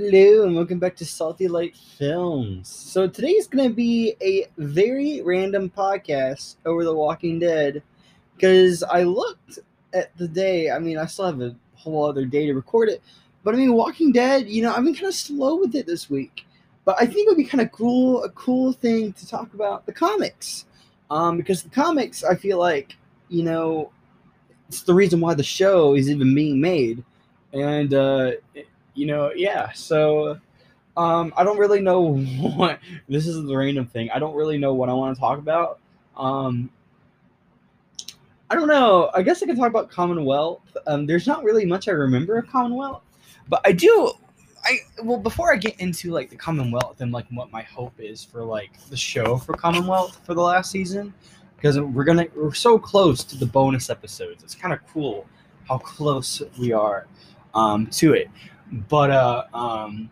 Hello and welcome back to Salty Light Films. So today is going to be a very random podcast over The Walking Dead because I looked at the day. I mean, I still have a whole other day to record it, but I mean, Walking Dead. You know, I've been kind of slow with it this week, but I think it would be kind of cool, a cool thing to talk about the comics, um, because the comics, I feel like, you know, it's the reason why the show is even being made, and uh, you know, yeah. So um, I don't really know what this is the random thing. I don't really know what I want to talk about. Um, I don't know. I guess I can talk about Commonwealth. Um, there's not really much I remember of Commonwealth, but I do. I well before I get into like the Commonwealth and like what my hope is for like the show for Commonwealth for the last season, because we're gonna we're so close to the bonus episodes. It's kind of cool how close we are um, to it. But uh, um,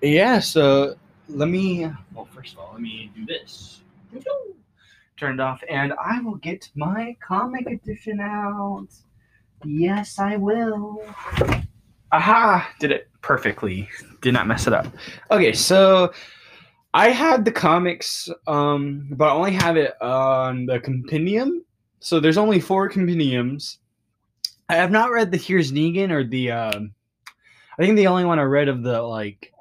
yeah. So let me. Well, first of all, let me do this. Turned off, and I will get my comic edition out. Yes, I will. Aha! Did it perfectly. Did not mess it up. Okay, so I had the comics, um, but I only have it on the compendium. So there's only four compendiums. I have not read the Here's Negan or the. Um, I think the only one I read of the like.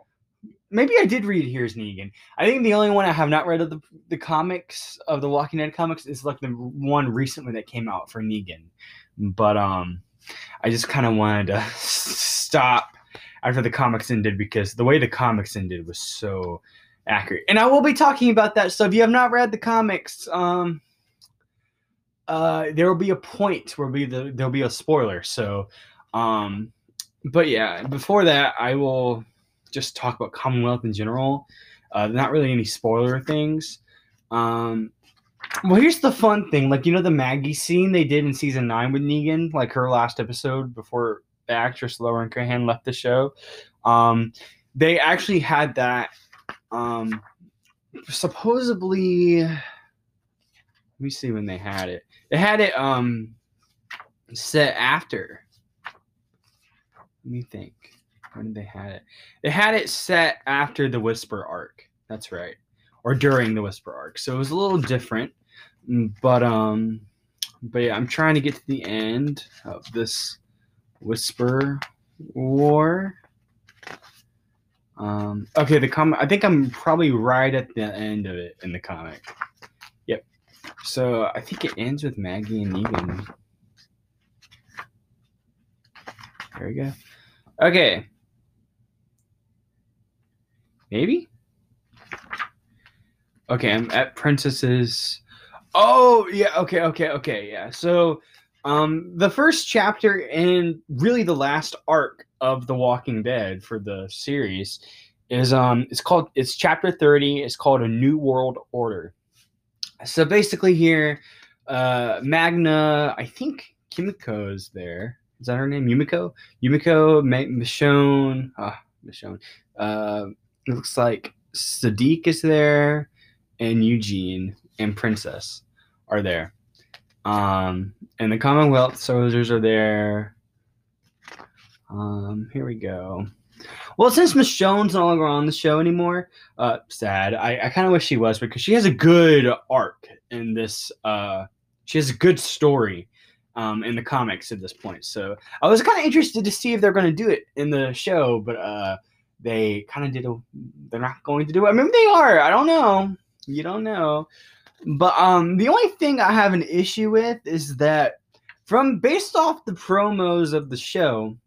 Maybe I did read Here's Negan. I think the only one I have not read of the the comics of the Walking Dead comics is like the one recently that came out for Negan. But um, I just kind of wanted to stop after the comics ended because the way the comics ended was so accurate. And I will be talking about that. So if you have not read the comics, um, uh, there will be a point where be the there'll be a spoiler. So, um, but yeah, before that, I will just talk about Commonwealth in general. Uh, not really any spoiler things. Um, well, here's the fun thing. Like, you know, the Maggie scene they did in season nine with Negan, like her last episode before the actress Lauren Cohan left the show. Um, they actually had that um, supposedly. Let me see when they had it. They had it um, set after me think. When did they had it? They had it set after the Whisper arc. That's right, or during the Whisper arc. So it was a little different, mm, but um, but yeah, I'm trying to get to the end of this Whisper War. Um, okay, the comic. I think I'm probably right at the end of it in the comic. Yep. So I think it ends with Maggie and Negan. There we go. Okay. Maybe? Okay, I'm at Princesses. Oh, yeah, okay, okay, okay, yeah. So, um, the first chapter and really the last arc of The Walking Dead for the series is um it's called it's chapter 30 it's called a new world order so basically here uh magna i think kimiko's there is that her name? Yumiko? Yumiko, Michonne. Ah, Michonne. Uh, it looks like Siddiq is there, and Eugene and Princess are there. Um, and the Commonwealth soldiers are there. Um, here we go. Well, since Michonne's no longer on the show anymore, uh, sad. I, I kind of wish she was because she has a good arc in this. Uh, she has a good story um, in the comics at this point. So I was kind of interested to see if they're going to do it in the show, but uh, they kind of did. A, they're not going to do it. I mean, they are. I don't know. You don't know. But um, the only thing I have an issue with is that from based off the promos of the show,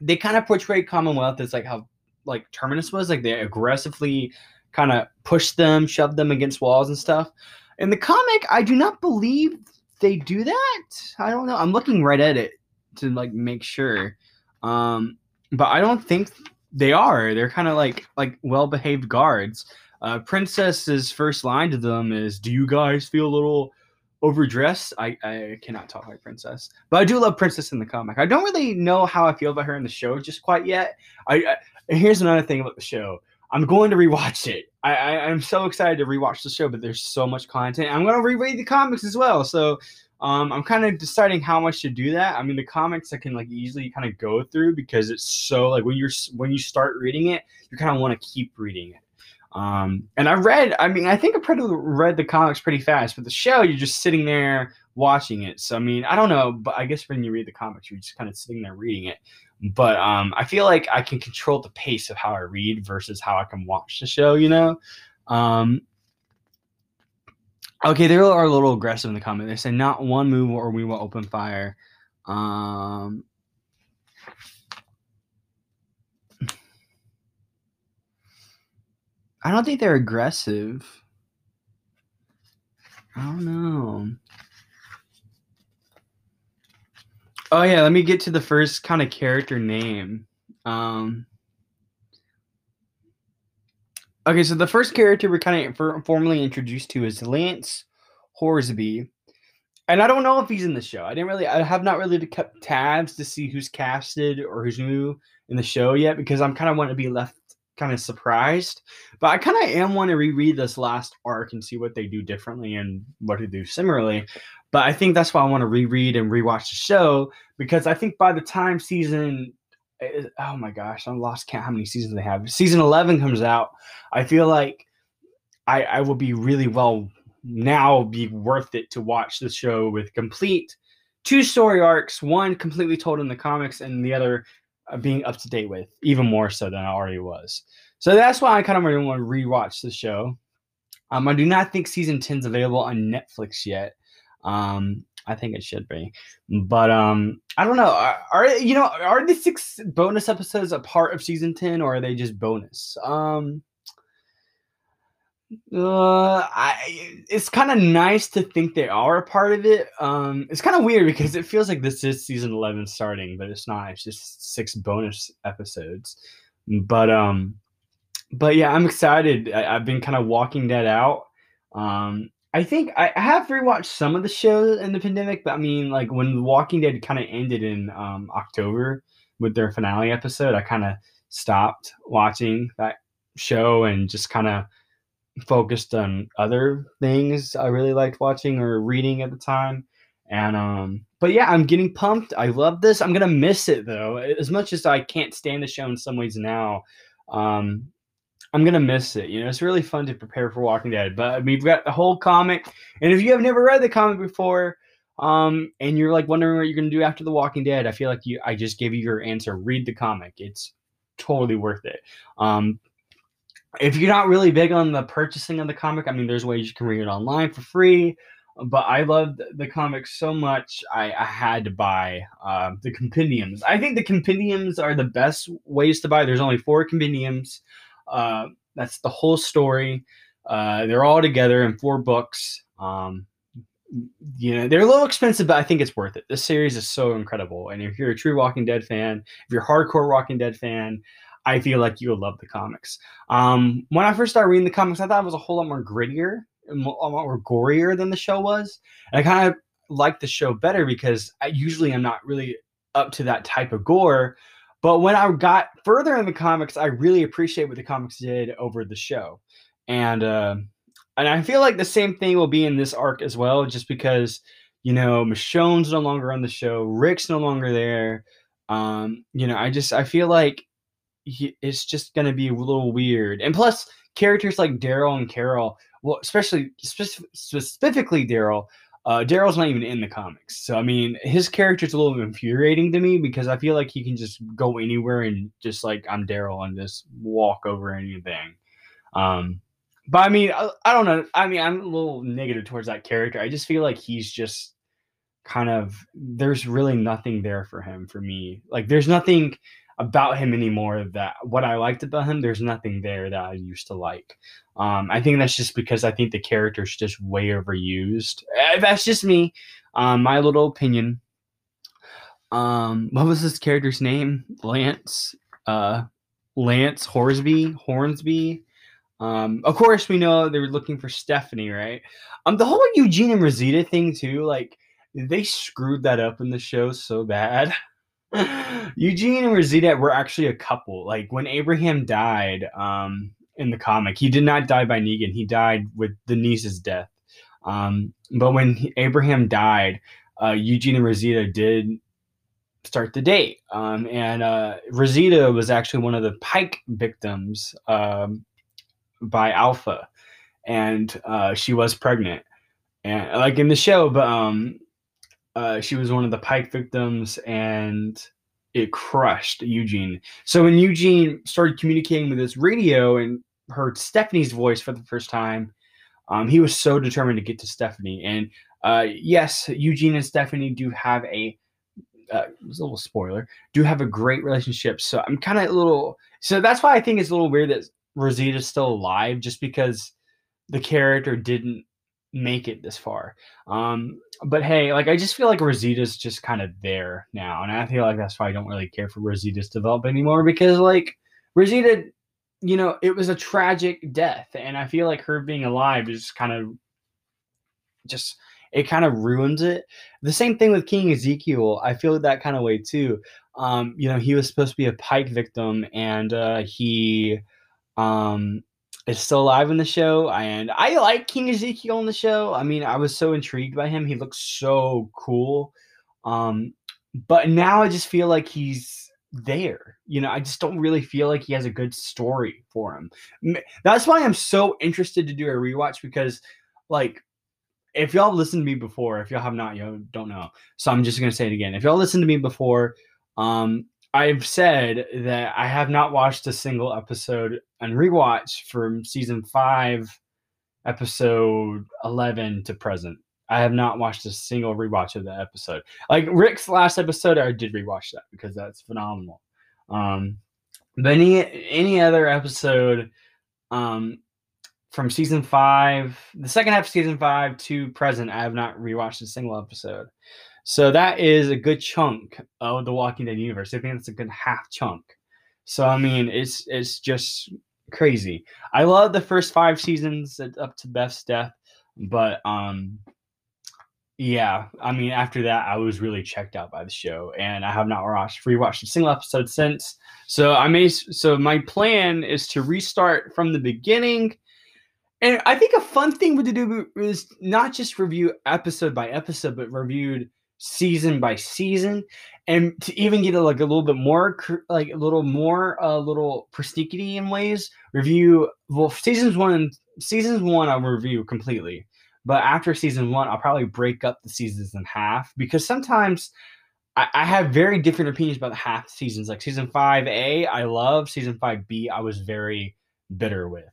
they kind of portray Commonwealth as like how like Terminus was. Like they aggressively kind of pushed them, shoved them against walls and stuff. In the comic, I do not believe they do that? I don't know. I'm looking right at it to like make sure. Um, but I don't think they are. They're kind of like like well behaved guards. Uh, Princess's first line to them is, "Do you guys feel a little overdressed?" I I cannot talk like Princess, but I do love Princess in the comic. I don't really know how I feel about her in the show just quite yet. I, I here's another thing about the show. I'm going to rewatch it. I, I am so excited to rewatch the show, but there's so much content. I'm to reread the comics as well. So Um, I'm kind of deciding how much to do that. I mean, the comics I can like easily kind of go through because it's so like when you're when you start reading it, you kind of want to keep reading it. Um, and I read, I mean, I think I pretty read the comics pretty fast, but the show you're just sitting there watching it. So I mean, I don't know, but I guess when you read the comics, you're just kind of sitting there reading it. But um, I feel like I can control the pace of how I read versus how I can watch the show. You know. Um, okay, they are a little aggressive in the comment. They say not one move or we will open fire. Um, I don't think they're aggressive. I don't know. Oh yeah, let me get to the first kind of character name. Um, okay, so the first character we're kind of formally introduced to is Lance Horsby, and I don't know if he's in the show. I didn't really, I have not really kept tabs to see who's casted or who's new in the show yet because I'm kind of want to be left kind of surprised. But I kind of am want to reread this last arc and see what they do differently and what to do similarly. But I think that's why I want to reread and rewatch the show because I think by the time season eh, oh my gosh, I lost count how many seasons they have. Season 11 comes out. I feel like I I will be really well now be worth it to watch the show with complete two story arcs, one completely told in the comics and the other being up to date with, even more so than I already was. So that's why I kind of really want to rewatch the show. Um, I do not think season 10 is available on Netflix yet. Um, I think it should be, but um, I don't know. Are, are, you know are the six bonus episodes a part of season 10 or are they just bonus? Um, uh, I it's kind of nice to think they are a part of it. Um, it's kind of weird because it feels like this is season eleven starting, but it's not. It's just six bonus episodes. But um, but yeah, I'm excited. I, have been kind of walking that out. Um, I think I, I have rewatched some of the shows in the pandemic, but I mean, like when Walking Dead kind of ended in um October with their finale episode, I kind of stopped watching that show and just kind of focused on other things I really liked watching or reading at the time. And um, but yeah, I'm getting pumped. I love this. I'm gonna miss it though. As much as I can't stand the show in some ways now, um, I'm gonna miss it. You know, it's really fun to prepare for Walking Dead. But we've got the whole comic, and if you have never read the comic before, um, and you're like wondering what you're gonna do after the Walking Dead, I feel like you I just gave you your answer. Read the comic. It's totally worth it. Um, if you're not really big on the purchasing of the comic, I mean, there's ways you can read it online for free. But I loved the comic so much, I, I had to buy uh, the compendiums. I think the compendiums are the best ways to buy. There's only four compendiums. Uh, that's the whole story. Uh, they're all together in four books. Um, you know, they're a little expensive, but I think it's worth it. This series is so incredible. And if you're a true Walking Dead fan, if you're a hardcore Walking Dead fan, I feel like you will love the comics. Um, when I first started reading the comics, I thought it was a whole lot more grittier, a lot more gorier than the show was. And I kind of liked the show better because I usually am not really up to that type of gore. But when I got further in the comics, I really appreciate what the comics did over the show, and uh, and I feel like the same thing will be in this arc as well, just because you know Michonne's no longer on the show, Rick's no longer there. Um, you know, I just I feel like he, it's just going to be a little weird. And plus, characters like Daryl and Carol, well, especially specifically Daryl, uh, Daryl's not even in the comics. So I mean, his character's a little infuriating to me because I feel like he can just go anywhere and just like I'm Daryl and just walk over anything. Um, but I mean, I, I don't know. I mean, I'm a little negative towards that character. I just feel like he's just kind of there's really nothing there for him for me. Like there's nothing about him anymore that what I liked about him, there's nothing there that I used to like. Um, I think that's just because I think the character's just way overused. Uh, that's just me, um, my little opinion. Um, what was this character's name? Lance, uh, Lance Horsby, Hornsby. Um, of course, we know they were looking for Stephanie, right? Um, the whole Eugene and Rosita thing too, like they screwed that up in the show so bad. Eugene and Rosita were actually a couple. Like when Abraham died um, in the comic, he did not die by Negan. He died with the niece's death. Um, but when he, Abraham died, uh, Eugene and Rosita did start the date. Um, and uh, Rosita was actually one of the Pike victims um, by Alpha, and uh, she was pregnant, and like in the show, but um, uh, she was one of the Pike victims, and it crushed Eugene. So when Eugene started communicating with his radio and heard Stephanie's voice for the first time, um, he was so determined to get to Stephanie. And uh, yes, Eugene and Stephanie do have a uh, a little spoiler, do have a great relationship. So I'm kind of a little. So that's why I think it's a little weird that Rosita's still alive, just because the character didn't make it this far. Um, but hey, like I just feel like Rosita's just kind of there now, and I feel like that's why I don't really care for Rosita's development anymore because like Rosita, you know, it was a tragic death, and I feel like her being alive is kind of just it kind of ruins it. The same thing with King Ezekiel. I feel that kind of way too. Um, you know, he was supposed to be a Pike victim, and uh, he um, is still alive in the show. And I like King Ezekiel in the show. I mean, I was so intrigued by him. He looks so cool. Um, but now I just feel like he's there. You know, I just don't really feel like he has a good story for him. That's why I'm so interested to do a rewatch because, like, if y'all listened to me before, if y'all have not, you don't know. So I'm just gonna say it again. If y'all listened to me before, um, I've said that I have not watched a single episode and rewatch from season five, episode eleven to present. I have not watched a single rewatch of that episode. Like Rick's last episode, I did rewatch that because that's phenomenal. Um, but any any other episode, um, from season five, the second half of season five to present, I have not rewatched a single episode. So that is a good chunk of the Walking Dead universe. I think that's a good half chunk. So I mean, it's it's just crazy. I love the first five seasons up to Beth's death, but um, yeah, I mean, after that, I was really checked out by the show, and I have not watched rewatched a single episode since. So I may. So my plan is to restart from the beginning and I think a fun thing to do is not just review episode by episode, but reviewed season by season, and to even get a, like a little bit more, like a little more, a uh, little persnickety in ways. Review well seasons one seasons one I'll review completely, but after season one I'll probably break up the seasons in half because sometimes. I, I have very different opinions about the half seasons. Like season five A, I love. Season five B, I was very bitter with.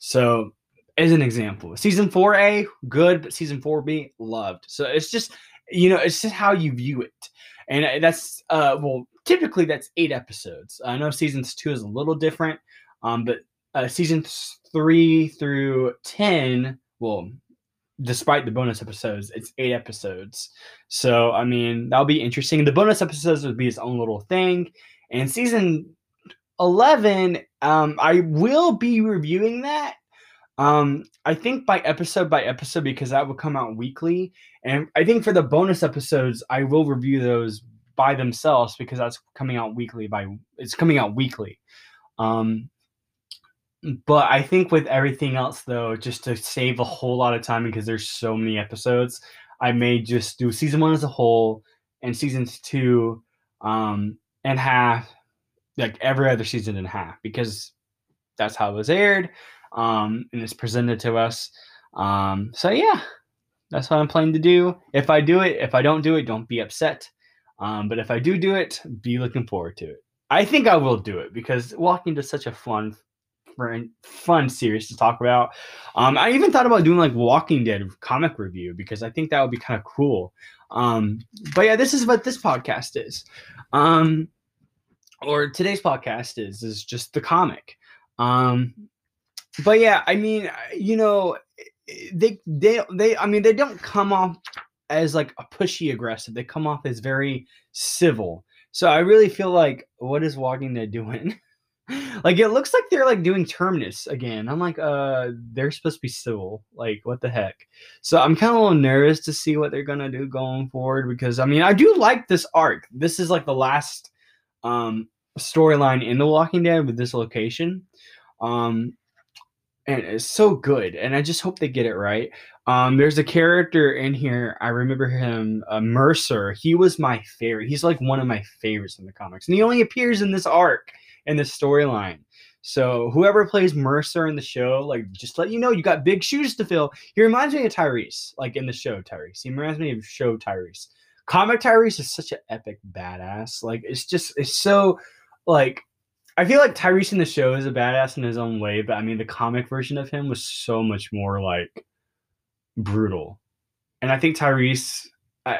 So as an example. Season 4A, good, but season 4B, loved. So it's just, you know, it's just how you view it. And uh, that's, uh, well, typically that's eight episodes. I know seasons two is a little different, um, but uh, seasons three through 10, well, despite the bonus episodes, it's eight episodes. So, I mean, that'll be interesting. The bonus episodes would be its own little thing. And season 11, um, I will be reviewing that um, I think by episode by episode because that will come out weekly, and I think for the bonus episodes, I will review those by themselves because that's coming out weekly. By it's coming out weekly. Um, but I think with everything else though, just to save a whole lot of time because there's so many episodes, I may just do season one as a whole and seasons two um and half like every other season in half because that's how it was aired um, and it's presented to us. Um, so yeah, that's what I'm planning to do. If I do it, if I don't do it, don't be upset. Um, but if I do do it, be looking forward to it. I think I will do it because Walking is such a fun, fun series to talk about. Um, I even thought about doing like Walking Dead comic review because I think that would be kind of cool. Um, but yeah, this is what this podcast is. Um, or today's podcast is is just the comic. Um, but yeah, I mean, you know, they they they I mean, they don't come off as like a pushy aggressive. They come off as very civil. So I really feel like what is Walking Dead doing? like it looks like they're like doing Terminus again. I'm like, uh, they're supposed to be civil. Like, what the heck? So I'm kind of a little nervous to see what they're gonna do going forward because I mean, I do like this arc. This is like the last um storyline in The Walking Dead with this location. Um, and it's so good. And I just hope they get it right. Um, there's a character in here. I remember him, uh, Mercer. He was my favorite. He's like one of my favorites in the comics, and he only appears in this arc in this storyline. So whoever plays Mercer in the show, like just let you know you got big shoes to fill. He reminds me of Tyrese, like in the show Tyrese. He reminds me of show Tyrese. Comic Tyrese is such an epic badass. Like it's just it's so like I feel like Tyrese in the show is a badass in his own way, but I mean the comic version of him was so much more like brutal. And I think Tyrese, I,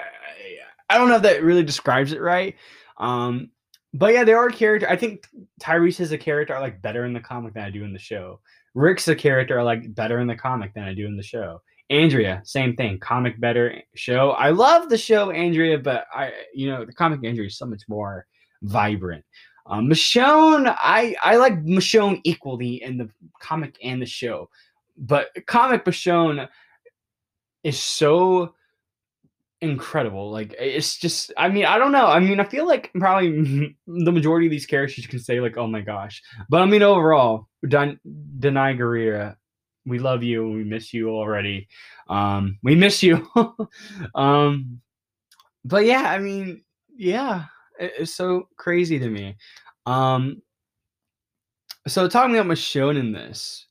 I, don't know if that really describes it right. Um, but yeah, there are character. I think Tyrese is a character I like better in the comic than I do in the show. Rick's a character I like better in the comic than I do in the show. Andrea, same thing. Comic better show. I love the show Andrea, but I, you know, the comic Andrea is so much more vibrant. Um, Michonne, I I like Michonne equally in the comic and the show, but comic Michonne is so incredible. Like it's just I mean, I don't know. I mean, I feel like probably the majority of these characters can say like, "Oh my gosh." But I mean, overall, Dan- Danai Gurira, we love you. We miss you already. Um, we miss you. um, but yeah, I mean, yeah, it, it's so crazy to me. Um, so talking about Michonne in this.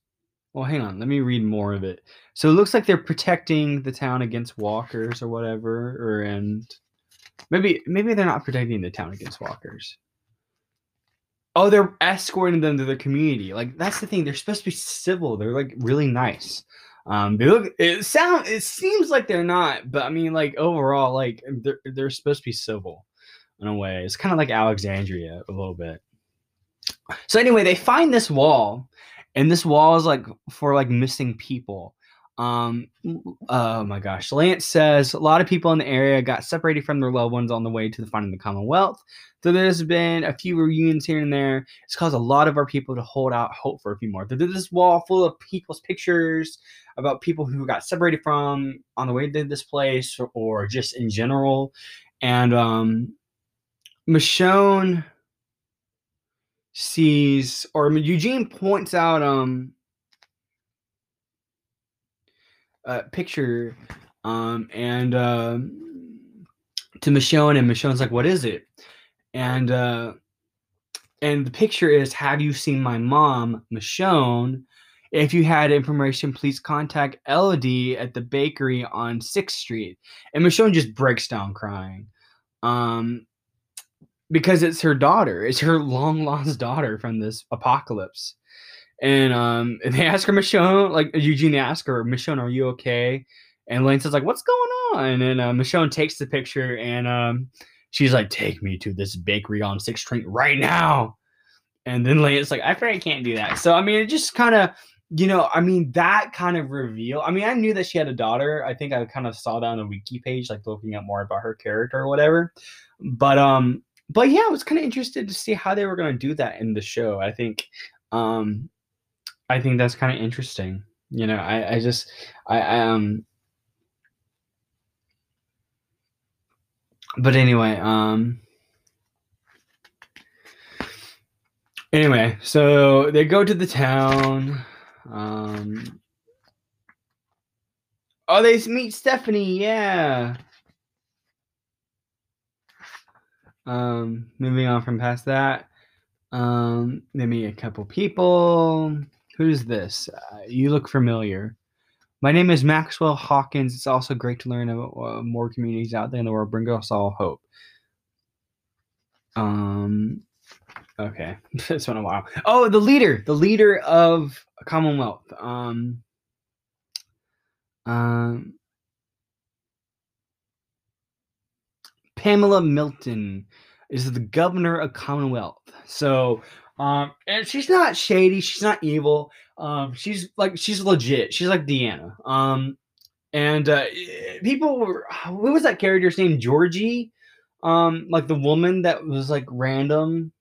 Well, hang on. Let me read more of it. So it looks like they're protecting the town against walkers or whatever, or and maybe maybe they're not protecting the town against walkers. Oh, they're escorting them to the community. Like that's the thing. They're supposed to be civil. They're like really nice. Um, they look. It sound. It seems like they're not, but I mean, like overall, like they're they're supposed to be civil in a way. It's kind of like Alexandria a little bit. So anyway, they find this wall, and this wall is like for like missing people. Um, oh my gosh. Lance says a lot of people in the area got separated from their loved ones on the way to the finding the Commonwealth. So there's been a few reunions here and there. It's caused a lot of our people to hold out hope for a few more. There's this wall full of people's pictures about people who got separated from on the way to this place or, or just in general. And um Michonne sees or Eugene points out um uh, picture um, and uh, to Michonne, and Michonne's like, "What is it?" And uh, and the picture is, "Have you seen my mom, Michonne?" If you had information, please contact Elodie at the bakery on Sixth Street. And Michonne just breaks down crying, um, because it's her daughter. It's her long lost daughter from this apocalypse. And um, they ask her, Michonne, like Eugene asked her, Michonne, are you okay? And Lane says, like, what's going on? And then uh, Michonne takes the picture and um, she's like, take me to this bakery on 6th Street right now. And then Lane's like, I I can't do that. So, I mean, it just kind of, you know, I mean, that kind of reveal. I mean, I knew that she had a daughter. I think I kind of saw that on the wiki page, like looking up more about her character or whatever. But, um, but yeah, I was kind of interested to see how they were going to do that in the show. I think, um, I think that's kind of interesting. You know, I, I just, I, I um, but anyway, um, anyway, so they go to the town. Um, oh, they meet Stephanie. Yeah. Um, moving on from past that, um, meet a couple people. Who's this? Uh, you look familiar. My name is Maxwell Hawkins. It's also great to learn about uh, more communities out there in the world. Bring us all hope. Um. Okay, it's been a while. Oh, the leader, the leader of Commonwealth. Um. Um. Pamela Milton is the governor of Commonwealth. So um, and she's not shady. She's not evil. Um, she's like she's legit. She's like Deanna. Um, and uh, people were what was that character's name? Georgie. Um, like the woman that was like random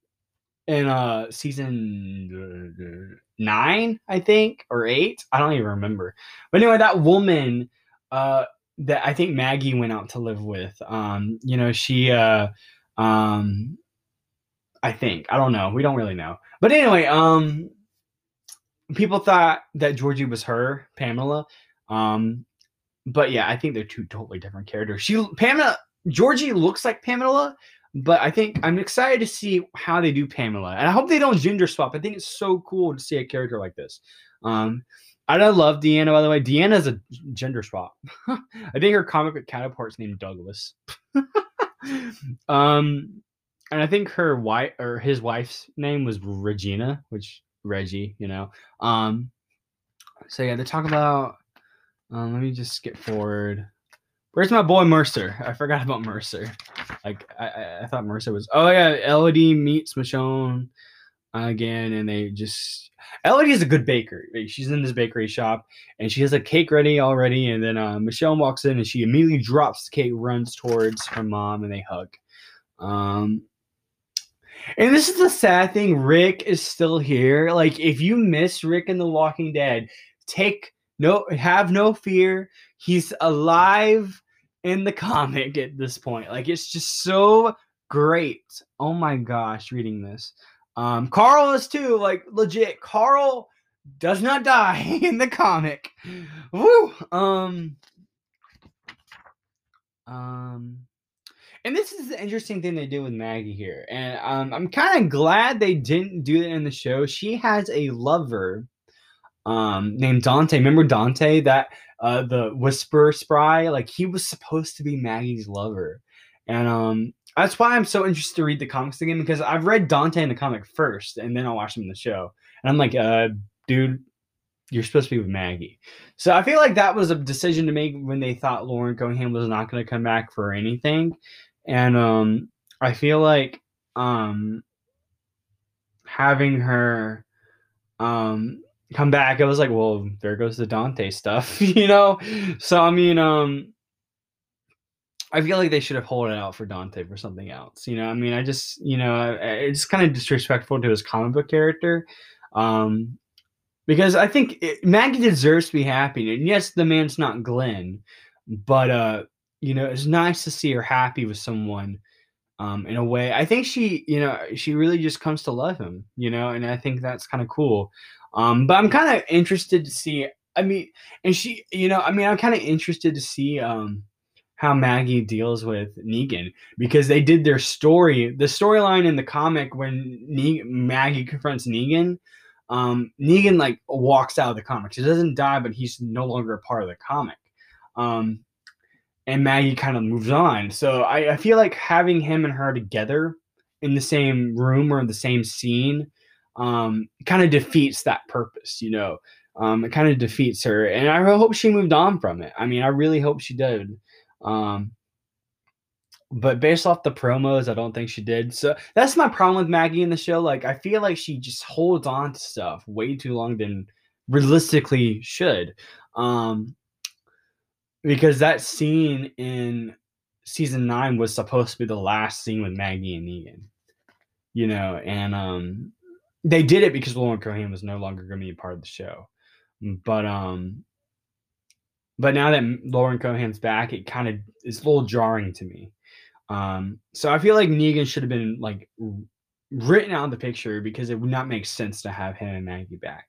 in uh season nine, I think, or eight. I don't even remember. But anyway, that woman uh that I think Maggie went out to live with. Um, you know, she uh um I think. I don't know. We don't really know. But anyway, um people thought that Georgie was her, Pamela. Um, but yeah, I think they're two totally different characters. She Pamela Georgie looks like Pamela, but I think I'm excited to see how they do Pamela, and I hope they don't gender swap. I think it's so cool to see a character like this. Um, I love Deanna, by the way. Deanna's a gender swap. I think her comic book counterpart's named Douglas. um, and I think her wife or his wife's name was Regina, which Reggie, you know. Um, so yeah, they talk about. Um, let me just skip forward. Where's my boy Mercer? I forgot about Mercer. Like I, I thought Mercer was. Oh yeah, Elodie meets Michonne again, and they just. Elodie is a good baker. She's in this bakery shop, and she has a cake ready already. And then uh, Michonne walks in, and she immediately drops the cake, runs towards her mom, and they hug. Um, and this is the sad thing. Rick is still here. Like, if you miss Rick in The Walking Dead, take no, have no fear. He's alive in the comic at this point. Like, it's just so great. Oh my gosh, reading this. Um, Carl is too. Like, legit. Carl does not die in the comic. Woo. Um. Um and this is the interesting thing they do with Maggie here, and um, I'm kind of glad they didn't do that in the show. She has a lover um, named Dante. Remember Dante, that uh, the Whisper Spry? Like he was supposed to be Maggie's lover, and um, that's why I'm so interested to read the comics again because I've read Dante in the comic first, and then I watched him in the show, and I'm like, uh, dude, you're supposed to be with Maggie. So I feel like that was a decision to make when they thought Lauren Cohan was not going to come back for anything. And um i feel like um having her um come back i was like well there goes the dante stuff you know? So i mean um i feel like they should have held it out for dante for something else you know i mean i just you know it's kind of disrespectful to his comic book character um because i think it, maggie deserves to be happy and yes the man's not glenn but uh you know, it's nice to see her happy with someone um, in a way. I think she, you know, she really just comes to love him, you know, and I think that's kind of cool. Um, but I'm kind of interested to see. I mean, and she, you know, I mean, I'm kind of interested to see um, how Maggie deals with Negan because they did their story, the storyline in the comic when ne- Maggie confronts Negan. Um, Negan like walks out of the comics. He doesn't die, but he's no longer a part of the comic. Um, and Maggie kind of moves on. So I, I feel like having him and her together in the same room or the same scene um, kind of defeats that purpose, you know. Um, it kind of defeats her, and I hope she moved on from it. I mean, I really hope she did. Um, but based off the promos, I don't think she did. So that's my problem with Maggie in the show. Like, I feel like she just holds on to stuff way too long than realistically should. Um, because that scene in season nine was supposed to be the last scene with Maggie and Negan, you know, and um, they did it because Lauren Cohan was no longer going to be a part of the show, but um, but now that Lauren Cohan's back, it kind of is a little jarring to me. Um, so I feel like Negan should have been like written out of the picture because it would not make sense to have him and Maggie back.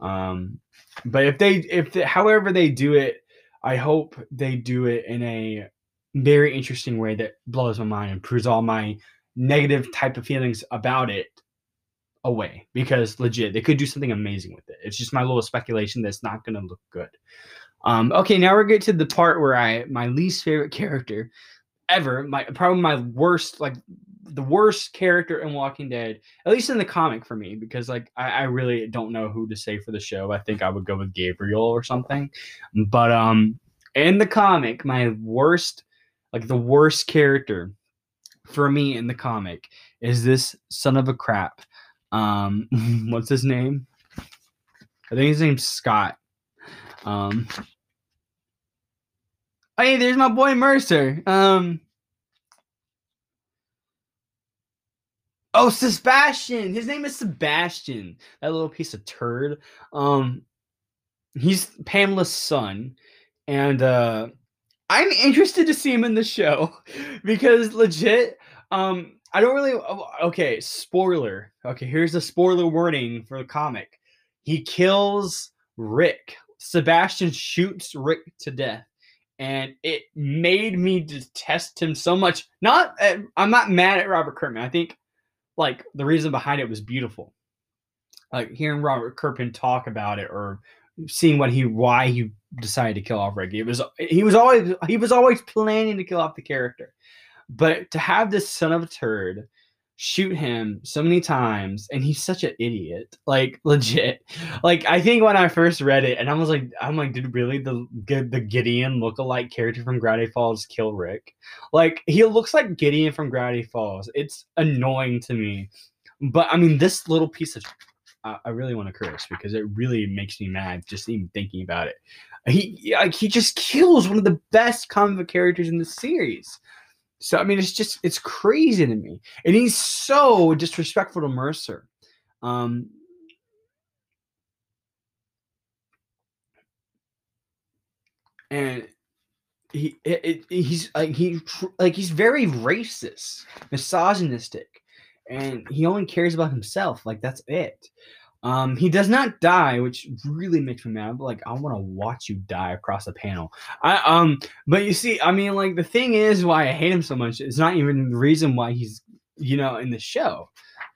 Um, but if they, if they, however they do it, I hope they do it in a very interesting way that blows my mind and proves all my negative type of feelings about it away because legit they could do something amazing with it it's just my little speculation that's not going to look good um okay now we're getting to the part where i my least favorite character ever my probably my worst like the worst character in Walking Dead, at least in the comic for me, because like I, I, really don't know who to say for the show. I think I would go with Gabriel or something. But um in the comic, my worst like the worst character for me in the comic is this son of a crap. Um what's his name? I think his name's Scott. Um Hey, there's my boy Mercer. Um Oh, Sebastian. His name is Sebastian. That little piece of turd. Um, he's Pamela's son, and uh, I'm interested to see him in the show because legit. Um, I don't really. Oh, okay, spoiler. Okay, here's the spoiler warning for the comic. he kills Rick. Sebastian shoots Rick to death. And it made me detest him so much. Not, uh, I'm not mad at Robert Kirkman. I think, like, the reason behind it was beautiful. Like hearing Robert Kirkman talk about it, or seeing what he, why he decided to kill off Rick. It was, he was always, he was always planning to kill off the character. But to have this son of a turd shoot him so many times and he's such an idiot like legit. Like i think when i first read it and i was like i'm like did really the the gideon look-alike character from gravity falls kill rick? Like he looks like gideon from gravity falls. It's annoying to me. But i mean this little piece of I, I really want to curse because it really makes me mad just even thinking about it. He like he just kills one of the best comic characters in the series so I mean, it's just it's crazy to me, and he's so disrespectful to Mercer. Um, and he it, it, he's like he like he's very racist, misogynistic, and he only cares about himself. Like that's it. Um, he does not die, which really makes me mad. But like, I want to watch you die across the panel. I um, but you see, I mean, like the thing is, why I hate him so much is not even the reason why he's you know in the show.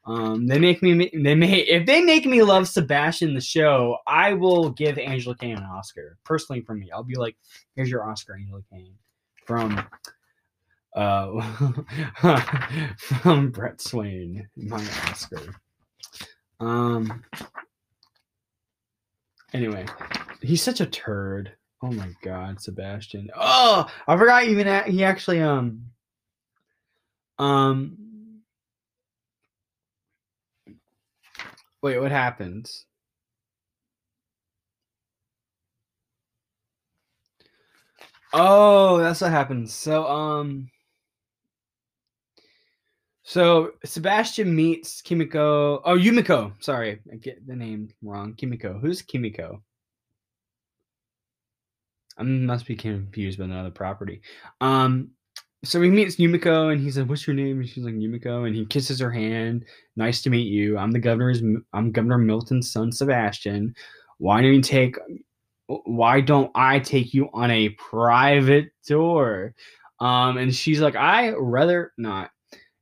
Um, they make me they may if they make me love Sebastian the show, I will give Angela Kang an Oscar personally for me. I'll be like, here's your Oscar, Angela Kang, from uh from Brett Swain, my Oscar. Um. Anyway, he's such a turd. Oh my god, Sebastian. Oh, I forgot even at, he actually um um Wait, what happens? Oh, that's what happens. So um so Sebastian meets Kimiko. Oh, Yumiko. Sorry, I get the name wrong. Kimiko. Who's Kimiko? I must be confused with another property. Um, so he meets Yumiko and he says, "What's your name?" And she's like, "Yumiko," and he kisses her hand. Nice to meet you. I'm the governor's. I'm Governor Milton's son, Sebastian. Why don't you take? Why don't I take you on a private tour? Um, and she's like, I rather not.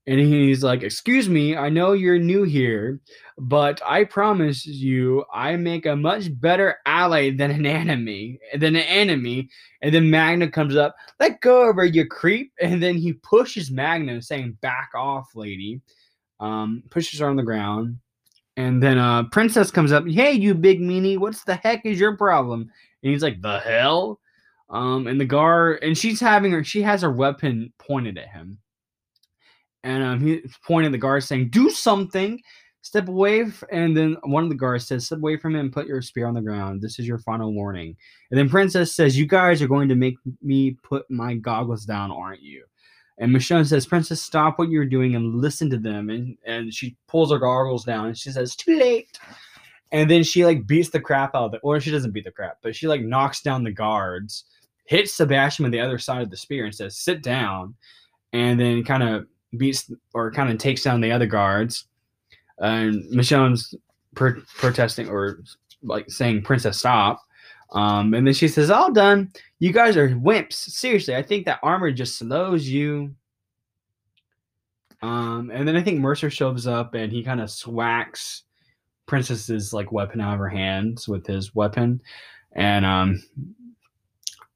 And he's like, Excuse me, I know you're new here, but I promise you I make a much better ally than an enemy than an enemy. And then Magna comes up, let go of her, you creep. And then he pushes Magna, saying, Back off, lady. Um, pushes her on the ground. And then uh Princess comes up, Hey, you big meanie, what's the heck is your problem? And he's like, The hell? Um, and the guard and she's having her she has her weapon pointed at him and um, he's pointing the guard saying, "Do something." Step away, and then one of the guards says, "Step away from him and put your spear on the ground. This is your final warning." And then Princess says, "You guys are going to make me put my goggles down, aren't you?" And Michonne says, "Princess, stop what you're doing and listen to them." And and she pulls her goggles down and she says, "Too late." And then she like beats the crap out of it, or she doesn't beat the crap, but she like knocks down the guards, hits Sebastian with the other side of the spear, and says, "Sit down." And then kind of beats or kind of takes down the other guards. And Michonne's per- protesting or like saying, Princess, stop. Um, and then she says, All done. You guys are wimps. Seriously, I think that armor just slows you. Um, and then I think Mercer shows up and he kind of swacks Princess's like weapon out of her hands with his weapon. And um,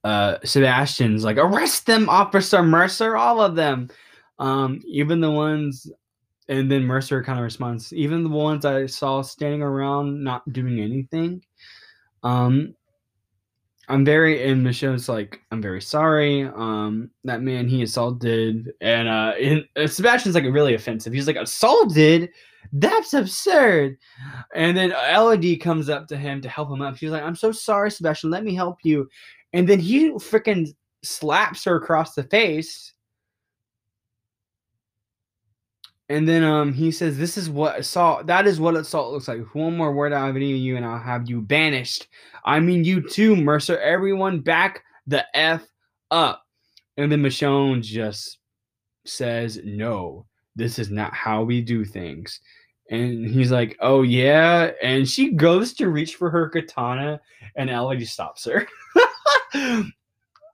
uh, Sebastian's like, Arrest them, Officer Mercer, all of them. Um, even the ones, and then Mercer kind of responds, even the ones I saw standing around not doing anything. Um, I'm very, and Michonne's like, I'm very sorry. Um, that man he assaulted, and uh, and, uh, Sebastian's like really offensive. He's like, assaulted? That's absurd. And then Elodie comes up to him to help him up. She's like, I'm so sorry, Sebastian. Let me help you. And then he freaking slaps her across the face And then um he says, This is what assault that is what assault looks like. One more word out of any of you, and I'll have you banished. I mean you too, Mercer. Everyone back the F up. And then Michonne just says, No, this is not how we do things. And he's like, "Oh yeah," and she goes to reach for her katana, and Elodie stops her.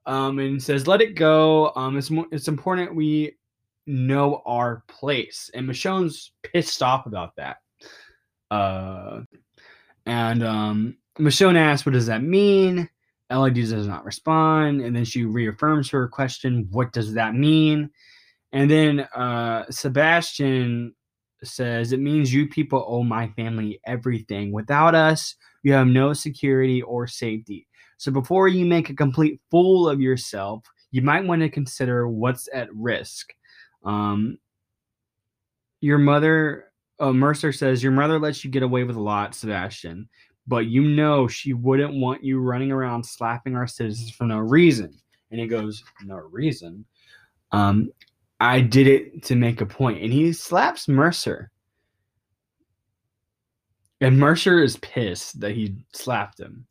um, and says, "Let it go. Um, it's mo- it's important we know our place." And Michonne's pissed off about that. Uh, and um, Michonne asks, "What does that mean?" Elodie does not respond, and then she reaffirms her question, "What does that mean?" And then uh, Sebastian says, It means you people owe my family everything. Without us, you have no security or safety. So before you make a complete fool of yourself, you might want to consider what's at risk. Um, your mother, uh, Mercer says, Your mother lets you get away with a lot, Sebastian, but you know she wouldn't want you running around slapping our citizens for no reason. And he goes, No reason. Um, I did it to make a point. And he slaps Mercer. And Mercer is pissed that he slapped him.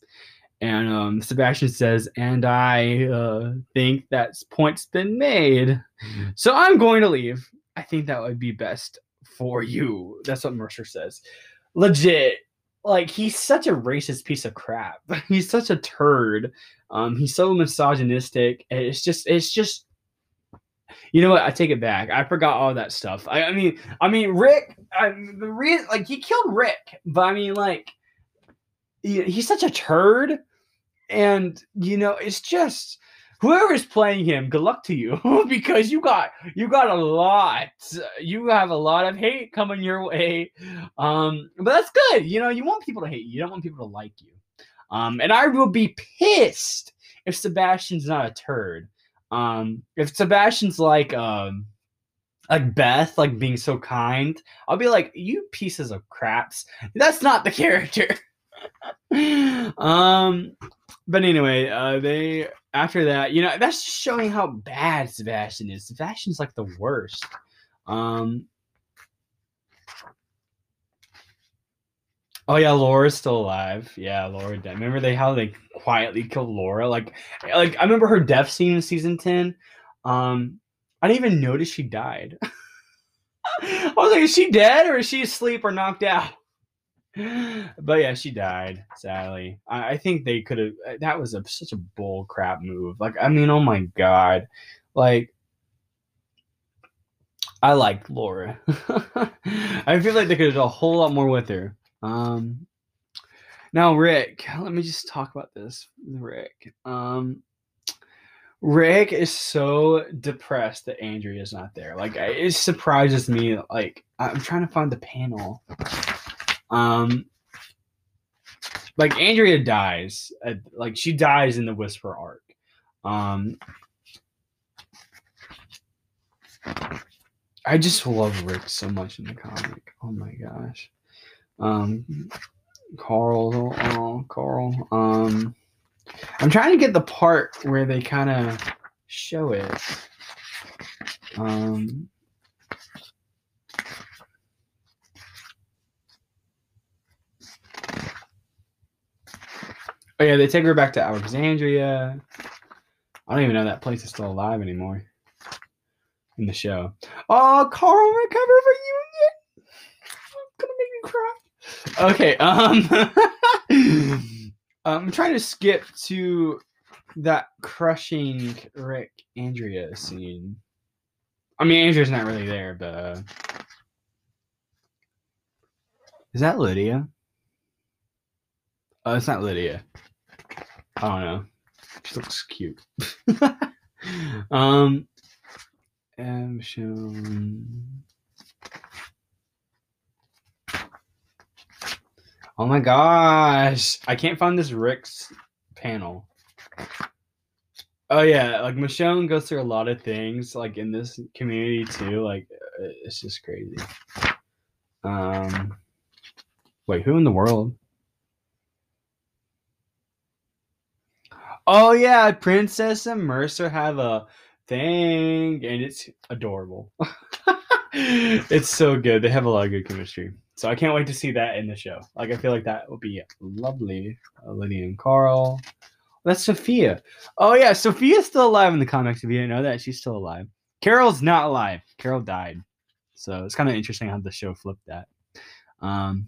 And um, Sebastian says, and I uh, think that point's been made. So I'm going to leave. I think that would be best for you. That's what Mercer says. Legit. Like, he's such a racist piece of crap. He's such a turd. Um, he's so misogynistic. It's just, it's just you know what? I take it back. I forgot all that stuff. I, I mean, I mean, Rick. I, the reason, like, he killed Rick, but I mean, like, he, he's such a turd, and you know, it's just whoever is playing him. Good luck to you, because you got you got a lot. You have a lot of hate coming your way. Um, but that's good. You know, you want people to hate you. You don't want people to like you. Um, and I will be pissed if Sebastian's not a turd. Um, if Sebastian's like um like Beth, like being so kind, I'll be like, you pieces of craps. That's not the character. um but anyway, uh they after that, you know, that's just showing how bad Sebastian is. Sebastian's like the worst. Um Oh yeah, Laura's still alive. Yeah, Laura died. Remember they how they quietly killed Laura? Like like I remember her death scene in season 10. Um I didn't even notice she died. I was like, is she dead or is she asleep or knocked out? But yeah, she died, sadly. I, I think they could have that was a, such a bull crap move. Like, I mean, oh my god. Like I like Laura. I feel like they could have done a whole lot more with her. Um, now, Rick, let me just talk about this. Rick. Um, Rick is so depressed that Andrea is not there. Like, it surprises me. Like, I'm trying to find the panel. Um, like Andrea dies. At, like, she dies in the Whisper arc. Um, I just love Rick so much in the comic. Oh my gosh. Um, Carl, oh, Carl. Um, I'm trying to get the part where they kind of show it. Um, oh yeah, they take her back to Alexandria. I don't even know that place is still alive anymore in the show. Oh, Carl recover for Union. It's gonna make me cry. Okay, um I'm trying to skip to that crushing Rick Andrea scene. I mean Andrea's not really there, but uh, Is that Lydia? Oh, it's not Lydia. I don't know. She looks cute. um am shown Oh my gosh. I can't find this Rick's panel. Oh yeah, like Michonne goes through a lot of things like in this community too. Like uh, it's just crazy. Um wait, who in the world? Oh yeah, Princess and Mercer have a thing and it's adorable. it's so good. They have a lot of good chemistry. So I can't wait to see that in the show. Like I feel like that would be lovely. Uh, Lydia and Carl. That's Sophia. Oh yeah, Sophia's still alive in the comics. If you didn't know that, she's still alive. Carol's not alive. Carol died. So it's kind of interesting how the show flipped that. Um,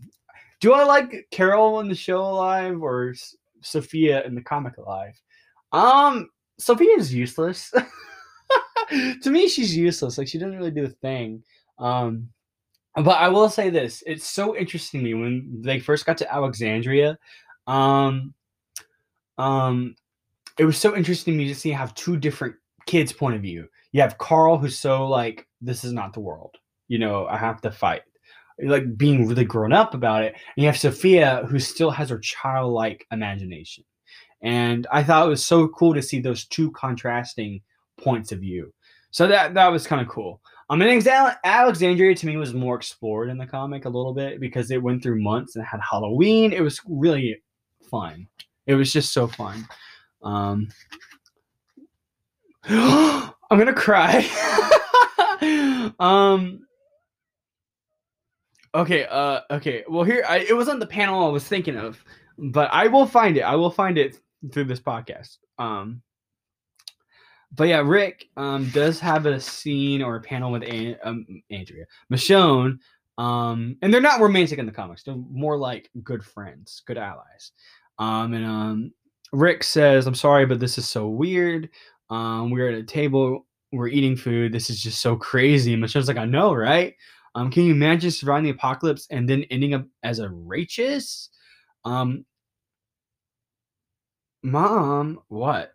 do I like Carol in the show alive or Sophia in the comic alive? Um, Sophia is useless. to me, she's useless. Like she doesn't really do a thing. Um, but I will say this: it's so interesting to me when they first got to Alexandria. Um, um, it was so interesting to me to see have two different kids' point of view. You have Carl, who's so like, "This is not the world." You know, I have to fight like being really grown up about it. And you have Sophia, who still has her childlike imagination. And I thought it was so cool to see those two contrasting points of view. So that that was kind of cool. Um, and Alexandria to me was more explored in the comic a little bit because it went through months and had Halloween. It was really fun. It was just so fun. Um, I'm gonna cry. um, Okay, uh okay. Well here I, it was on the panel I was thinking of, but I will find it. I will find it through this podcast. Um but yeah, Rick um does have a scene or a panel with An- um, Andrea, Michonne, um, and they're not romantic in the comics. They're more like good friends, good allies. Um, and um, Rick says, "I'm sorry, but this is so weird. Um, we're at a table, we're eating food. This is just so crazy." And Michonne's like, "I know, right?" Um, can you imagine surviving the apocalypse and then ending up as a righteous? Um, mom, what?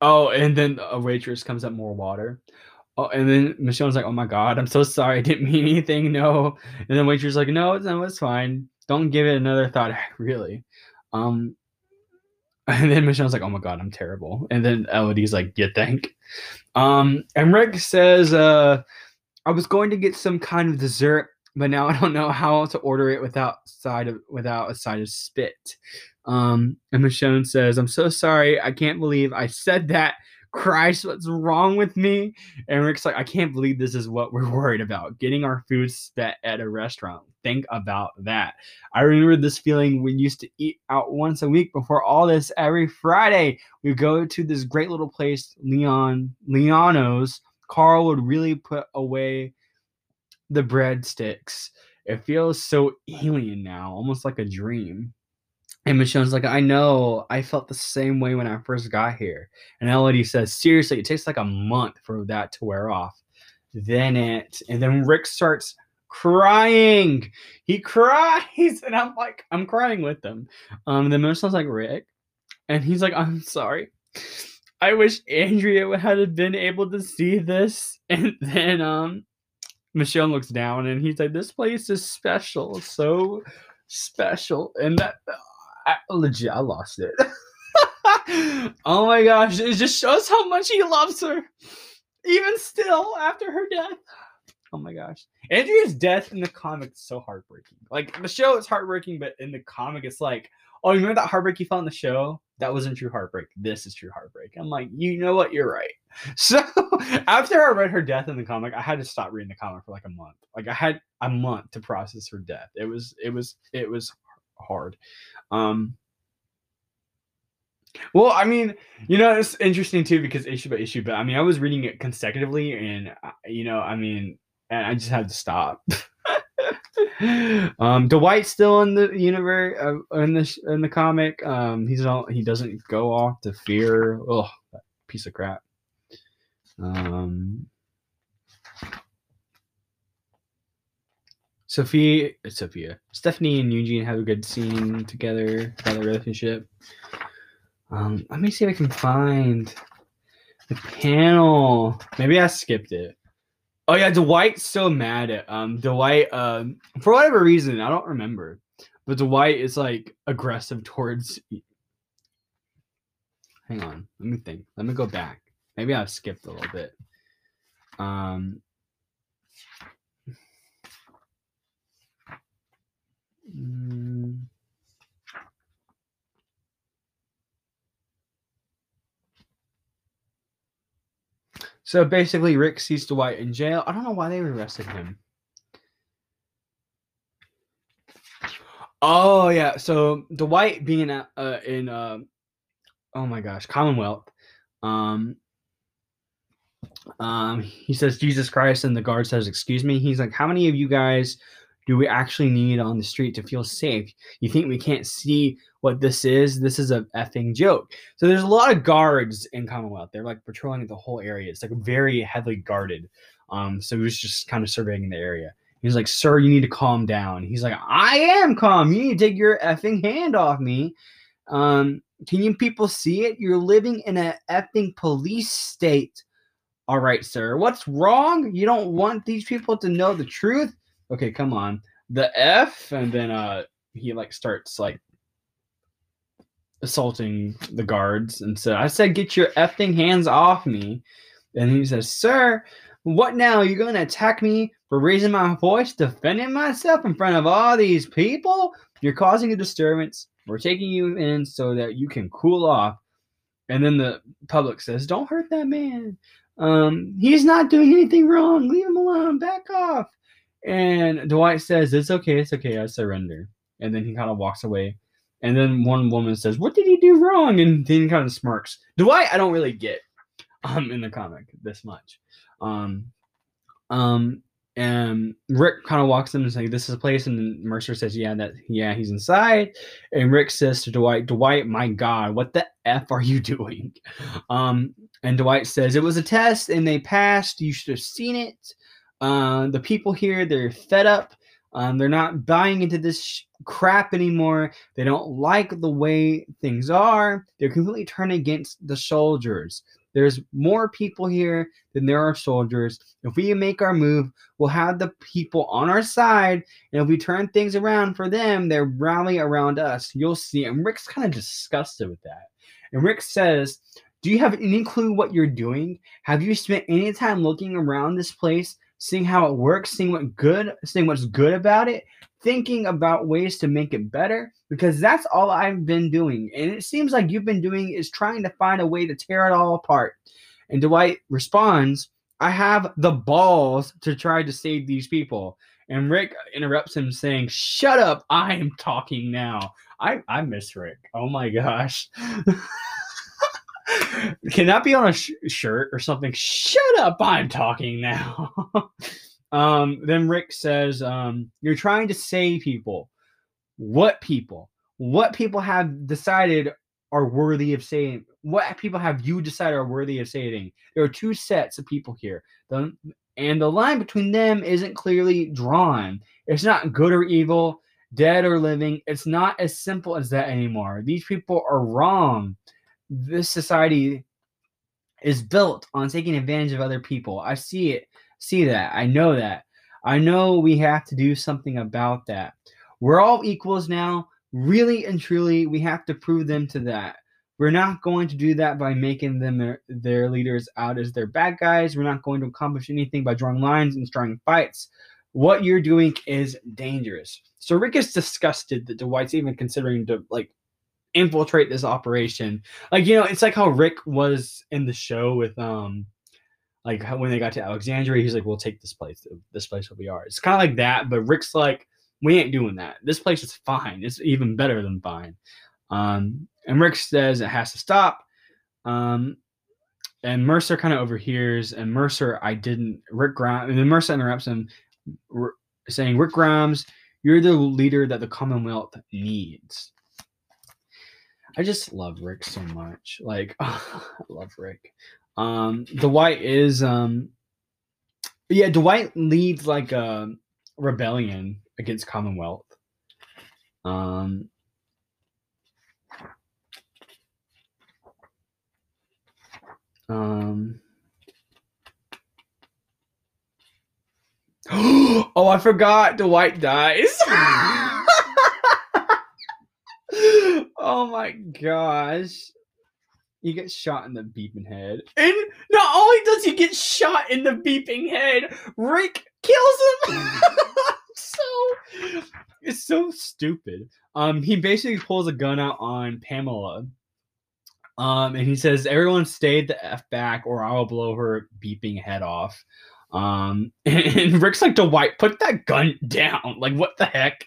Oh, and then a waitress comes up more water. Oh, and then Michonne's like, "Oh my god, I'm so sorry. I didn't mean anything. No." And then waitress like, "No, no, it's fine. Don't give it another thought. really." Um, and then Michonne's like, "Oh my god, I'm terrible." And then Elodie's like, "You think?" Um, and Rick says, "Uh." I was going to get some kind of dessert, but now I don't know how to order it without side of without a side of spit. Um, and Michonne says, "I'm so sorry. I can't believe I said that. Christ, what's wrong with me?" And Rick's like, "I can't believe this is what we're worried about. Getting our food spit at a restaurant. Think about that. I remember this feeling. We used to eat out once a week before all this. Every Friday, we go to this great little place, Leon Leono's." Carl would really put away the breadsticks. It feels so alien now, almost like a dream. And Michonne's like, I know, I felt the same way when I first got here. And Elodie says, seriously, it takes like a month for that to wear off. Then it, and then Rick starts crying. He cries, and I'm like, I'm crying with them. Um, and then Michonne's like, Rick, and he's like, I'm sorry. I wish Andrea had been able to see this. And then um Michonne looks down and he's like, This place is special, so special. And that I, legit, I lost it. oh my gosh, it just shows how much he loves her. Even still, after her death. Oh my gosh. Andrea's death in the comic is so heartbreaking. Like the show is heartbreaking, but in the comic, it's like, oh, you remember that heartbreak you felt in the show? that wasn't true heartbreak. This is true heartbreak. I'm like, you know what? You're right. So after I read her death in the comic, I had to stop reading the comic for like a month. Like I had a month to process her death. It was it was it was hard. Um well, I mean, you know, it's interesting too because issue by issue, but I mean, I was reading it consecutively and uh, you know, I mean, and I just had to stop. um, Dwight's still in the universe uh, in the in the comic. Um, he's all he doesn't go off to fear. Oh, piece of crap. Um, Sophia, Sophia, Stephanie, and Eugene have a good scene together about their relationship. Um, let me see if I can find the panel. Maybe I skipped it. Oh yeah, Dwight's so mad at um Dwight um for whatever reason, I don't remember. But Dwight is like aggressive towards Hang on, let me think. Let me go back. Maybe I've skipped a little bit. Um mm, So basically, Rick sees Dwight in jail. I don't know why they arrested him. Oh yeah, so Dwight being uh, in uh, oh my gosh, Commonwealth. Um, um, he says Jesus Christ, and the guard says, "Excuse me." He's like, "How many of you guys do we actually need on the street to feel safe? You think we can't see what this is? This is a effing joke. So there's a lot of guards in Commonwealth. They're like patrolling the whole area. It's like very heavily guarded. Um, so he was just kind of surveying the area. He's like, "Sir, you need to calm down." He's like, "I am calm. You need to take your effing hand off me." Um, can you people see it? You're living in a effing police state. All right, sir. What's wrong? You don't want these people to know the truth? Okay, come on. The F and then uh he like starts like assaulting the guards and said, I said get your effing hands off me. And he says, Sir, what now? You're gonna attack me for raising my voice, defending myself in front of all these people? You're causing a disturbance. We're taking you in so that you can cool off. And then the public says, Don't hurt that man. Um, he's not doing anything wrong. Leave him alone. Back off. And Dwight says, It's okay. It's okay. I surrender. And then he kind of walks away. And then one woman says, What did he do wrong? And then he kind of smirks. Dwight, I don't really get um, in the comic this much. Um, um, and Rick kind of walks in and says, "This is a place," and Mercer says, "Yeah, that yeah, he's inside." And Rick says to Dwight, "Dwight, my God, what the f are you doing?" Um, and Dwight says, "It was a test, and they passed. You should have seen it. Uh, the people here, they're fed up. Um, they're not buying into this sh- crap anymore. They don't like the way things are. They're completely turned against the soldiers. There's more people here than there are soldiers. If we make our move, we'll have the people on our side. And if we turn things around for them, they're rally around us. You'll see. And Rick's kind of disgusted with that. And Rick says, Do you have any clue what you're doing? Have you spent any time looking around this place, seeing how it works, seeing what good, seeing what's good about it? thinking about ways to make it better because that's all I've been doing. And it seems like you've been doing is trying to find a way to tear it all apart. And Dwight responds, I have the balls to try to save these people. And Rick interrupts him saying, Shut up, I am talking now. I, I miss Rick. Oh my gosh. Can that be on a sh- shirt or something? Shut up, I'm talking now. Um, then Rick says, um, You're trying to save people. What people? What people have decided are worthy of saving? What people have you decided are worthy of saving? There are two sets of people here. The, and the line between them isn't clearly drawn. It's not good or evil, dead or living. It's not as simple as that anymore. These people are wrong. This society is built on taking advantage of other people. I see it see that. I know that. I know we have to do something about that. We're all equals now. Really and truly, we have to prove them to that. We're not going to do that by making them their, their leaders out as their bad guys. We're not going to accomplish anything by drawing lines and starting fights. What you're doing is dangerous. So Rick is disgusted that Dwight's even considering to like infiltrate this operation. Like, you know, it's like how Rick was in the show with um like when they got to Alexandria, he's like, "We'll take this place. This place will be ours." It's kind of like that, but Rick's like, "We ain't doing that. This place is fine. It's even better than fine." Um, and Rick says it has to stop. Um, and Mercer kind of overhears, and Mercer, I didn't. Rick Grimes, and then Mercer interrupts him, saying, "Rick Grimes, you're the leader that the Commonwealth needs." I just love Rick so much. Like, oh, I love Rick. Um, Dwight is um, yeah, Dwight leads like a rebellion against Commonwealth. Um, um, oh, I forgot Dwight dies. oh my gosh. He gets shot in the beeping head. And not only does he get shot in the beeping head, Rick kills him. so it's so stupid. Um, he basically pulls a gun out on Pamela. Um, and he says, "Everyone stay the f back, or I will blow her beeping head off." Um, and Rick's like, "Dwight, put that gun down! Like, what the heck?"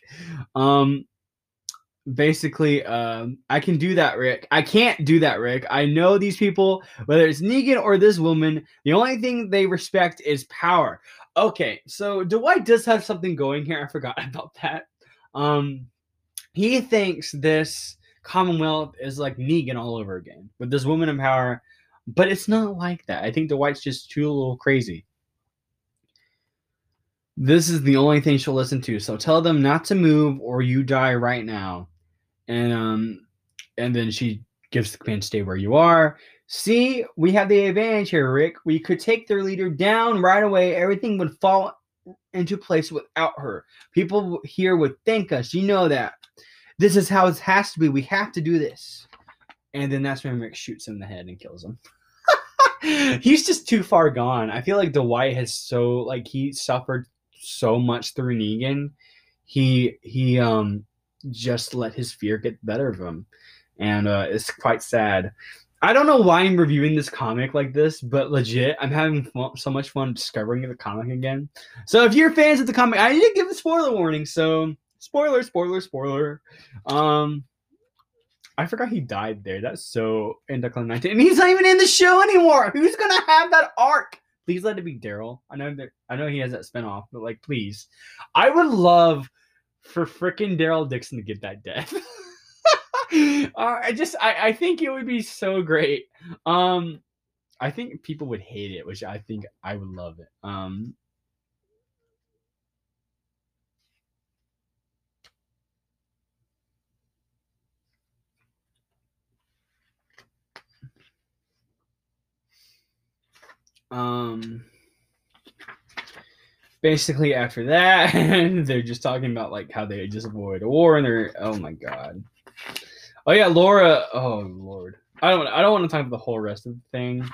Um, basically um, i can do that rick i can't do that rick i know these people whether it's negan or this woman the only thing they respect is power Okay, so Dwight does have something going here. I forgot about that. Um, he thinks this Commonwealth is like Negan all over again with this woman in power, but it's not like that. I think Dwight's just too little crazy. This is the only thing she'll listen to. So tell them not to move or you die right now. And um and then she gives the command stay where you are. See, we have the advantage here, Rick. We could take their leader down right away. Everything would fall into place without her. People here would thank us. You know that. This is how it has to be. We have to do this. And then that's when Rick shoots him in the head and kills him. He's just too far gone. I feel like Dwight has so like he suffered so much through Negan. He he um just let his fear get the better of him. And uh it's quite sad. I don't know why I'm reviewing this comic like this, but legit, I'm having so much fun discovering the comic again. So if you're fans of the comic, I need to give a spoiler warning. So spoiler, spoiler, spoiler. Um, I forgot he died there. That's so in anticlimactic, and he's not even in the show anymore. Who's gonna have that arc? Please let it be Daryl. I know that I know he has that spinoff, but like, please, I would love for freaking Daryl Dixon to get that death. uh, I just I, I think it would be so great. Um I think people would hate it, which I think I would love it. Um Um basically after that they're just talking about like how they just avoid war and they're oh my god. Oh yeah laura oh lord. I don't i don't want to talk about the whole rest of the thing.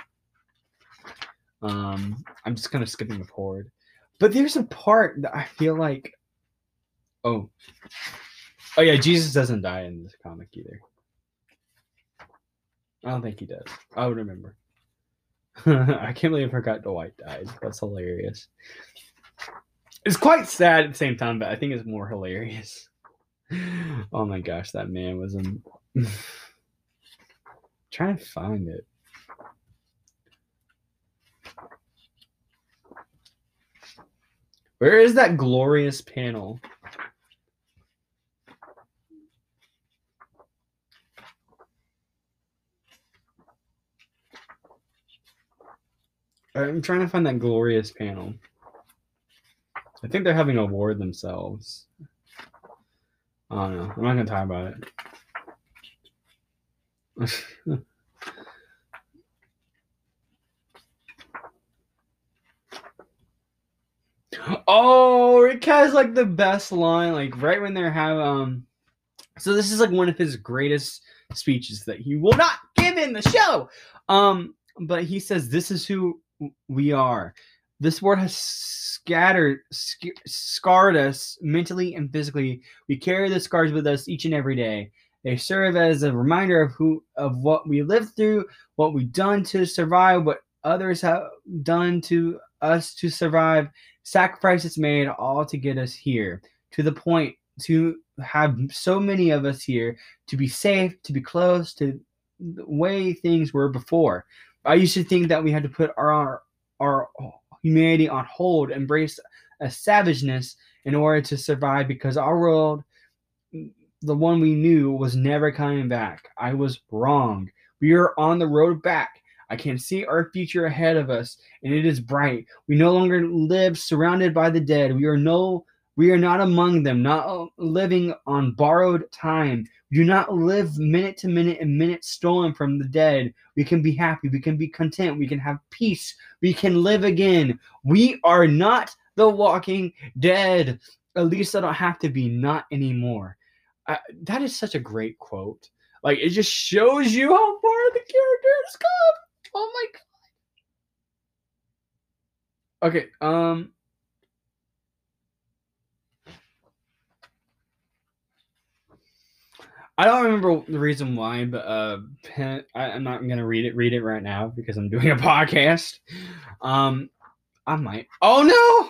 Um i'm just kind of skipping the forward but there's a part that i feel like oh. Oh yeah jesus doesn't die in this comic either. I don't think he does. I would remember. I can't believe i forgot dwight died. That's hilarious it's quite sad at the same time, but I think it's more hilarious. Oh my gosh, that man was in. trying to find it. Where is that glorious panel? I'm trying to find that glorious panel. I think they're having a war themselves. I don't know. I'm not gonna talk about it. oh, Rick has like the best line, like right when they're have um. So this is like one of his greatest speeches that he will not give in the show. Um, but he says, "This is who we are. This war has scattered, sc- scarred us mentally and physically. We carry the scars with us each and every day. They serve as a reminder of who, of what we lived through, what we've done to survive, what others have done to us to survive. Sacrifices made all to get us here to the point to have so many of us here to be safe, to be close to the way things were before. I used to think that we had to put our our humanity on hold, embrace a savageness in order to survive because our world, the one we knew, was never coming back. I was wrong. We are on the road back. I can see our future ahead of us, and it is bright. We no longer live surrounded by the dead. We are no we are not among them, not living on borrowed time. Do not live minute to minute and minute stolen from the dead. We can be happy. We can be content. We can have peace. We can live again. We are not the walking dead. At least I don't have to be not anymore. Uh, that is such a great quote. Like it just shows you how far the character has come. Oh my god. Okay, um I don't remember the reason why, but uh, I, am not gonna read it. Read it right now because I'm doing a podcast. Um, I might. Oh no!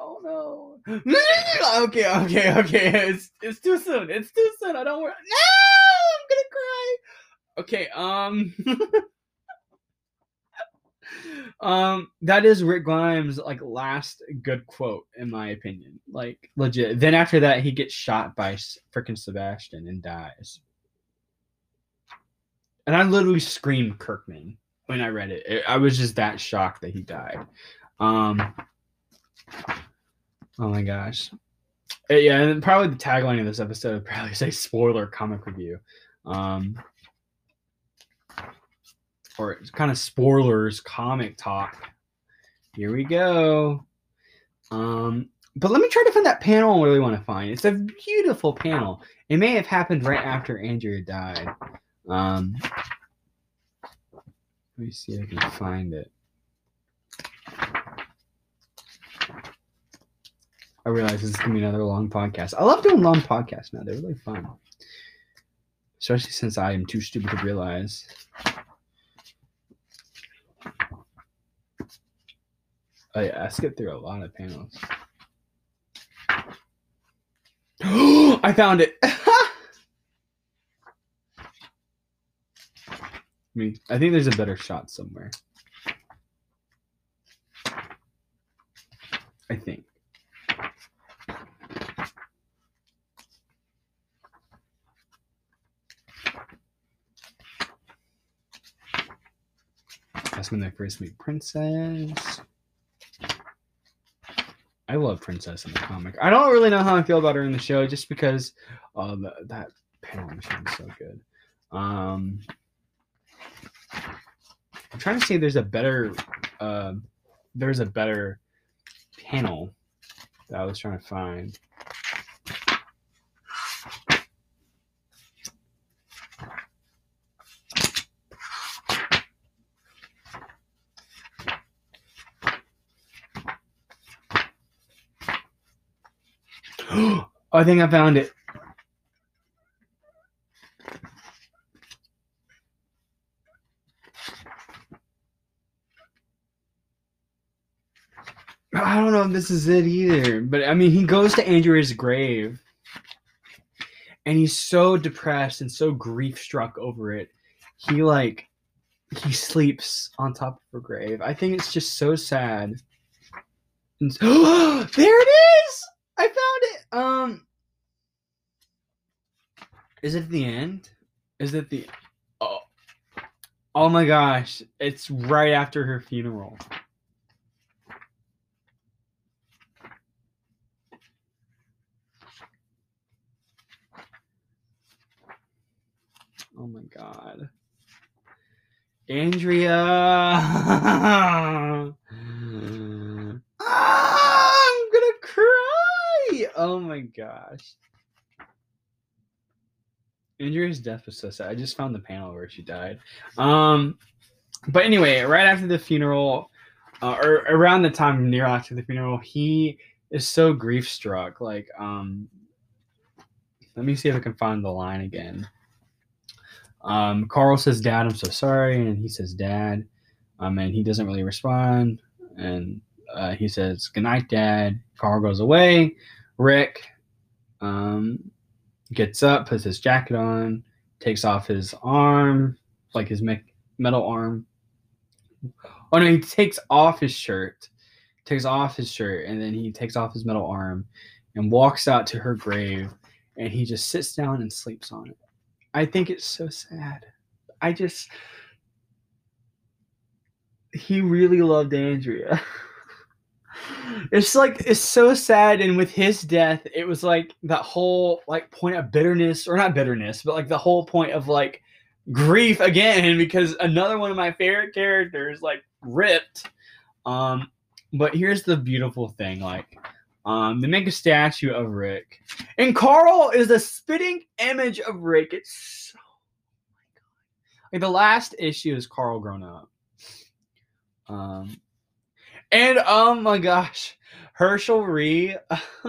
Oh no! okay, okay, okay. It's it's too soon. It's too soon. I don't. No, I'm gonna cry. Okay. Um. um, that is Rick Grimes' like last good quote in my opinion. Like legit. Then after that, he gets shot by freaking Sebastian and dies. And I literally screamed Kirkman when I read it. I was just that shocked that he died. Um. Oh my gosh. Uh, yeah, and probably the tagline of this episode would probably say spoiler comic review. Um, or kind of spoilers comic talk. Here we go. Um, but let me try to find that panel I really want to find. It's a beautiful panel. It may have happened right after Andrea died. Um, let me see if I can find it. I realize this is gonna be another long podcast. I love doing long podcasts now; they're really fun, especially since I am too stupid to realize. Oh I skipped through a lot of panels. I found it. I mean, I think there's a better shot somewhere. I think. That's when they first meet Princess. I love Princess in the comic. I don't really know how I feel about her in the show, just because the, that panel is so good. Um, I'm trying to see if there's a better, uh, there's a better panel that I was trying to find. I think I found it. I don't know if this is it either, but I mean, he goes to Andrea's grave and he's so depressed and so grief struck over it. He like he sleeps on top of her grave. I think it's just so sad. And, there it is! I found. Um is it the end? Is it the Oh. Oh my gosh, it's right after her funeral. Oh my god. Andrea. ah, I'm gonna cry. Oh my gosh. Andrea's death was so sad. I just found the panel where she died. Um, but anyway, right after the funeral, uh, or around the time near after the funeral, he is so grief struck. Like, um, let me see if I can find the line again. Um, Carl says, "Dad, I'm so sorry," and he says, "Dad," um, and he doesn't really respond. And uh, he says, "Good night, Dad." Carl goes away. Rick um, gets up, puts his jacket on, takes off his arm, like his me- metal arm. Oh no, he takes off his shirt, takes off his shirt, and then he takes off his metal arm and walks out to her grave, and he just sits down and sleeps on it. I think it's so sad. I just he really loved Andrea. it's like it's so sad and with his death it was like that whole like point of bitterness or not bitterness but like the whole point of like grief again because another one of my favorite characters like ripped. Um but here's the beautiful thing like um they make a statue of rick and carl is a spitting image of rick. It's so oh like the last issue is carl grown up. Um and oh my gosh, Hershel Rhee,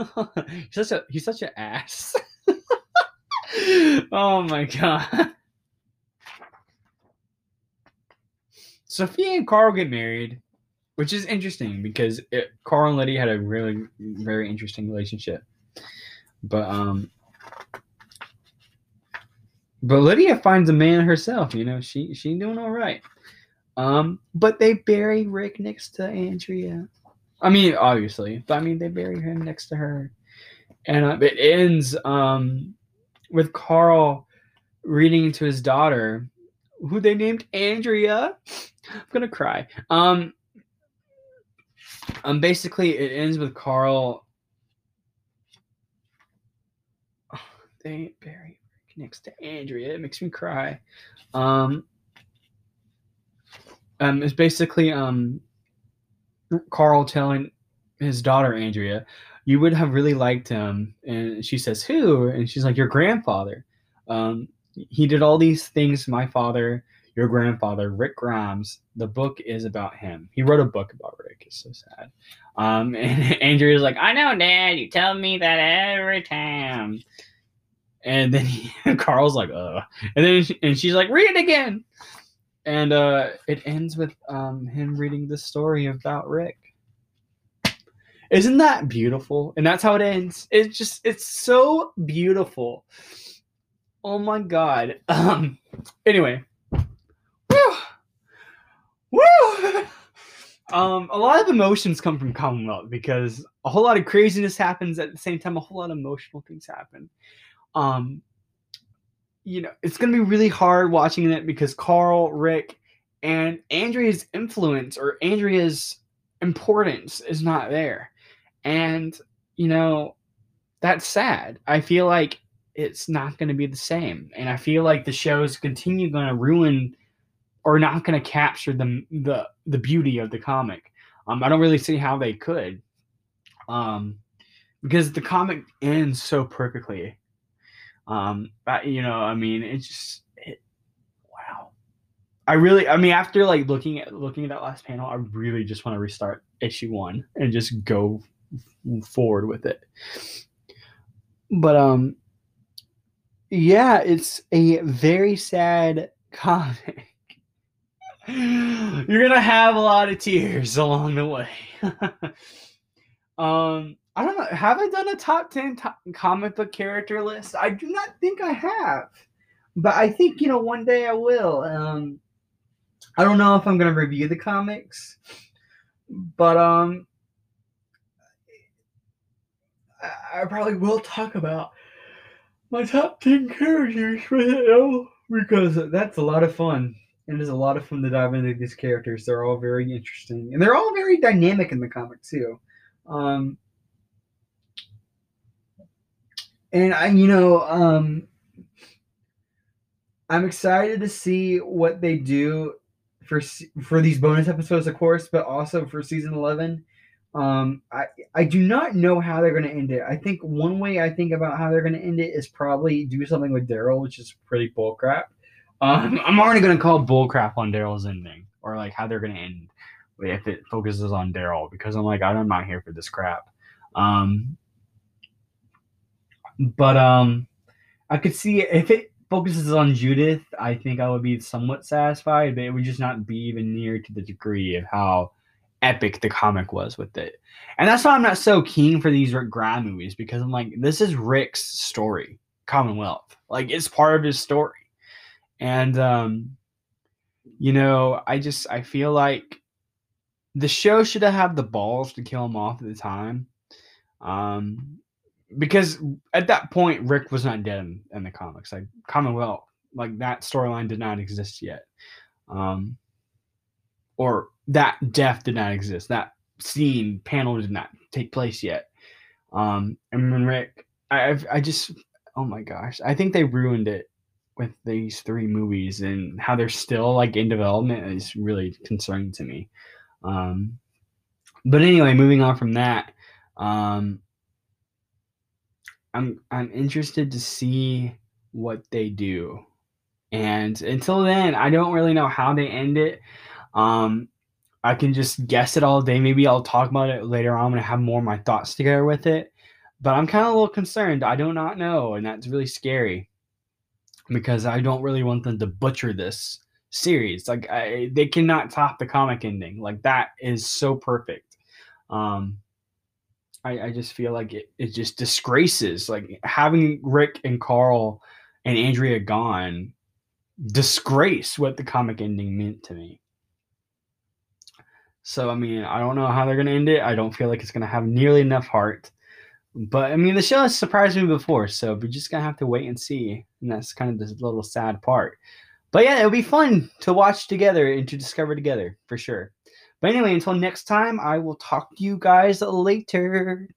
he's such a he's such an ass. oh my god. Sophia and Carl get married, which is interesting because it, Carl and Lydia had a really very interesting relationship. But um but Lydia finds a man herself, you know, she she doing all right. Um, but they bury Rick next to Andrea. I mean, obviously, but I mean, they bury him next to her, and uh, it ends um with Carl reading to his daughter, who they named Andrea. I'm gonna cry. Um, um, basically, it ends with Carl. they bury Rick next to Andrea. It makes me cry. Um, um, it's basically um, Carl telling his daughter Andrea, "You would have really liked him," and she says, "Who?" And she's like, "Your grandfather. Um, he did all these things. My father." Your grandfather, Rick Grimes. The book is about him. He wrote a book about Rick. It's so sad. Um, and Andrea's like, I know, Dad. You tell me that every time. And then he, Carl's like, uh. And then she, and she's like, read it again and uh, it ends with um, him reading the story about Rick. Isn't that beautiful? And that's how it ends. It's just it's so beautiful. Oh my god. Um anyway. Woo! Woo! Um a lot of emotions come from Commonwealth because a whole lot of craziness happens at the same time a whole lot of emotional things happen. Um you know, it's going to be really hard watching it because Carl, Rick, and Andrea's influence or Andrea's importance is not there. And, you know, that's sad. I feel like it's not going to be the same. And I feel like the show's continue going to ruin or not going to capture the, the, the beauty of the comic. Um, I don't really see how they could. Um, because the comic ends so perfectly um, but, you know, I mean, it's just it, wow. I really, I mean, after like looking at looking at that last panel, I really just want to restart issue one and just go forward with it. But um, yeah, it's a very sad comic. You're gonna have a lot of tears along the way. um, I don't know. Have I done a top 10 top comic book character list? I do not think I have. But I think, you know, one day I will. Um, I don't know if I'm going to review the comics. But um, I, I probably will talk about my top 10 characters it because that's a lot of fun. And it's a lot of fun to dive into these characters. They're all very interesting. And they're all very dynamic in the comic, too. Um, and I, you know, um, I'm excited to see what they do for for these bonus episodes, of course, but also for season eleven. Um, I I do not know how they're going to end it. I think one way I think about how they're going to end it is probably do something with Daryl, which is pretty bullcrap. Um, I'm already going to call bullcrap on Daryl's ending, or like how they're going to end if it focuses on Daryl, because I'm like I'm not here for this crap. Um, but um, I could see if it focuses on Judith, I think I would be somewhat satisfied, but it would just not be even near to the degree of how epic the comic was with it. And that's why I'm not so keen for these Rick Grimes movies because I'm like, this is Rick's story, Commonwealth. Like it's part of his story. And um, you know, I just I feel like the show should have had the balls to kill him off at the time. Um, because at that point Rick was not dead in, in the comics. Like Commonwealth, like that storyline did not exist yet, um, or that death did not exist. That scene panel did not take place yet. Um, and when Rick, I I just oh my gosh, I think they ruined it with these three movies and how they're still like in development is really concerning to me. Um, but anyway, moving on from that. Um, I'm I'm interested to see what they do. And until then, I don't really know how they end it. Um, I can just guess it all day. Maybe I'll talk about it later on when I have more of my thoughts together with it. But I'm kind of a little concerned. I do not know, and that's really scary because I don't really want them to butcher this series. Like I, they cannot top the comic ending. Like that is so perfect. Um, I, I just feel like it, it just disgraces like having Rick and Carl and Andrea gone disgrace what the comic ending meant to me. So I mean, I don't know how they're gonna end it. I don't feel like it's gonna have nearly enough heart. But I mean, the show has surprised me before, so we're just gonna have to wait and see. And that's kind of the little sad part. But yeah, it'll be fun to watch together and to discover together for sure. But anyway, until next time, I will talk to you guys later.